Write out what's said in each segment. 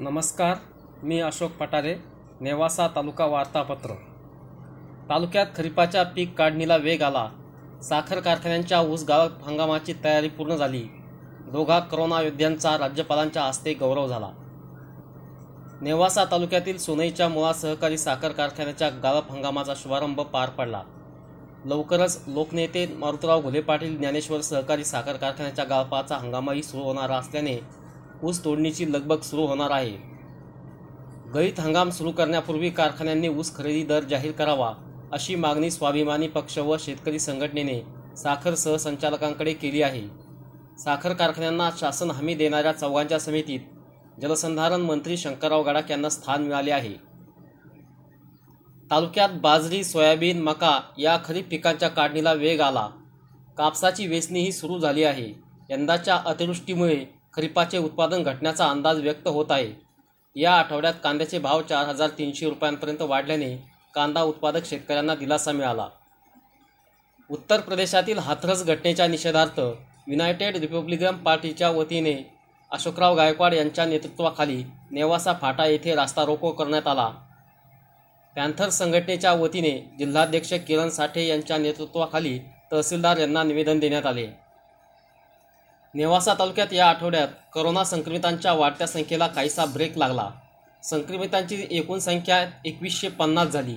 नमस्कार मी अशोक पटारे नेवासा तालुका वार्तापत्र. तालुक्यात खरीपाच्या पीक काढणीला वेग आला. साखर कारखान्यांच्या ऊस गाळप हंगामाची तयारी पूर्ण झाली. दोघा करोना योद्ध्यांचा राज्यपालांच्या हस्ते गौरव झाला. नेवासा तालुक्यातील सोनईच्या मुळा सहकारी साखर कारखान्याच्या गाळप हंगामाचा शुभारंभ पार पडला. लवकरच लोकनेते मारुतराव घुले पाटील ज्ञानेश्वर सहकारी साखर कारखान्याच्या गाळपाचा हंगामही सुरू होणार असल्याने ऊस तोडणीची लगबग सुरू होणार आहे. गळीत हंगाम सुरू करण्यापूर्वी कारखान्यांनी ऊस खरेदी दर जाहीर करावा अशी मागणी स्वाभिमानी पक्ष व शेतकरी संघटनेने साखर सहसंचालकांकडे केली आहे. साखर कारखान्यांना शासन हमी देणाऱ्या चौघांच्या समितीत जलसंधारण मंत्री शंकरराव गडाख यांना स्थान मिळाले आहे. तालुक्यात बाजरी सोयाबीन मका या खरीप पिकांच्या काढणीला वेग आला. कापसाची वेचणीही सुरू झाली आहे. यंदाच्या अतिवृष्टीमुळे खरीपाचे उत्पादन घटण्याचा अंदाज व्यक्त होत आहे. या आठवड्यात कांद्याचे भाव चार हजार तीनशे रुपयांपर्यंत वाढल्याने कांदा उत्पादक शेतकऱ्यांना दिलासा मिळाला. उत्तर प्रदेशातील हाथरस घटनेच्या निषेधार्थ युनायटेड रिपब्लिकन पार्टीच्या वतीने अशोकराव गायकवाड यांच्या नेतृत्वाखाली नेवासा फाटा येथे रास्ता रोको करण्यात आला. पॅन्थर संघटनेच्या वतीने जिल्हाध्यक्ष किरण साठे यांच्या नेतृत्वाखाली तहसीलदार यांना निवेदन देण्यात आले. नेवासा तालुक्यात या आठवड्यात करोना संक्रमितांच्या वाढत्या संख्येला काहीसा ब्रेक लागला. संक्रमितांची एकूण संख्या एकवीसशे पन्नास झाली.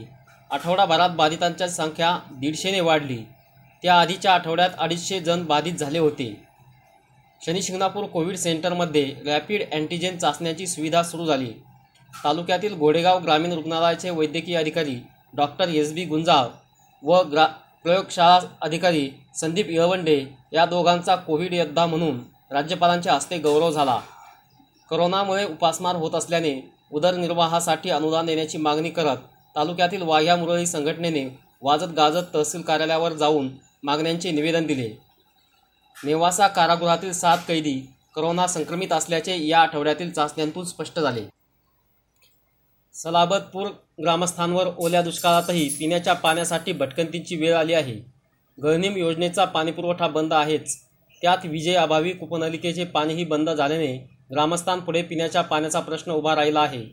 आठवडाभरात बाधितांच्या संख्या दीडशेने वाढली. त्या आधीच्या आठवड्यात अडीचशे जण बाधित झाले होते. शनी शिंगणापूर कोविड सेंटरमध्ये रॅपिड अँटीजेन चाचण्याची सुविधा सुरू झाली. तालुक्यातील घोडेगाव ग्रामीण रुग्णालयाचे वैद्यकीय अधिकारी डॉक्टर एस बी गुंजाळ व ग्रा प्रयोगशाळा अधिकारी संदीप येळवंडे या दोघांचा कोविड योद्धा म्हणून राज्यपालांच्या हस्ते गौरव झाला. करोनामुळे उपासमार होत असल्याने उदरनिर्वाहासाठी अनुदान देण्याची मागणी करत तालुक्यातील वाह्या मुरळी संघटनेने वाजत गाजत तहसील कार्यालयावर जाऊन मागण्यांचे निवेदन दिले. नेवासा कारागृहातील सात कैदी करोना संक्रमित असल्याचे या आठवड्यातील चाचण्यांतून स्पष्ट झाले. सलाबतपूर ग्रामस्थांवर ओल्या दुष्काळातही पिण्याच्या पाण्यासाठी भटकंतींची वेळ आली आहे. गळणीम योजनेचा पाणीपुरवठा बंद आहेच. त्यात विजय अभावी कुपनलिकेचे पाणीही बंद झाल्याने ग्रामस्थांपुढे पिण्याच्या पाण्याचा प्रश्न उभा राहिला आहे.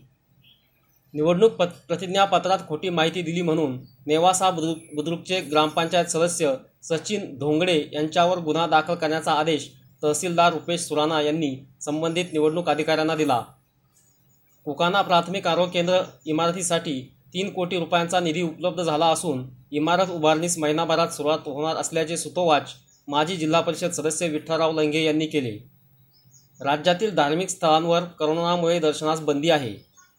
निवडणूक पत प्रतिज्ञापत्रात खोटी माहिती दिली म्हणून नेवासा बुद्रुक बुद्रुकचे ग्रामपंचायत सदस्य सचिन धोंगडे यांच्यावर गुन्हा दाखल करण्याचा आदेश तहसीलदार रुपेश सुराणा यांनी संबंधित निवडणूक अधिकाऱ्यांना दिला. कोकाना प्राथमिक आरोग्य केंद्र इमारतीसाठी तीन कोटी रुपयांचा निधी उपलब्ध झाला असून इमारत उभारणीस महिनाभरात सुरुवात होणार असल्याचे सुतोवाच माजी जिल्हा परिषद सदस्य विठ्ठलराव लंगे यांनी केले. राज्यातील धार्मिक स्थळांवर करोनामुळे दर्शनास बंदी आहे.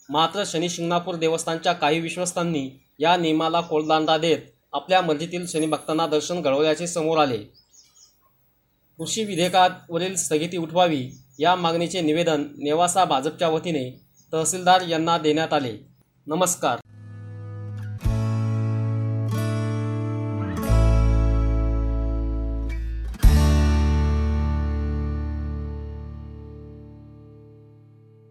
मात्र शनी शिंगणापूर देवस्थानच्या काही विश्वस्तांनी या नियमाला कोलदांडा देत आपल्या मर्जीतील शनीभक्तांना दर्शन घडवल्याचे समोर आले. कृषी विधेयकावरील स्थगिती उठवावी या मागणीचे निवेदन नेवासा भाजपच्या वतीने तहसीलदार यांना देण्यात आले. नमस्कार.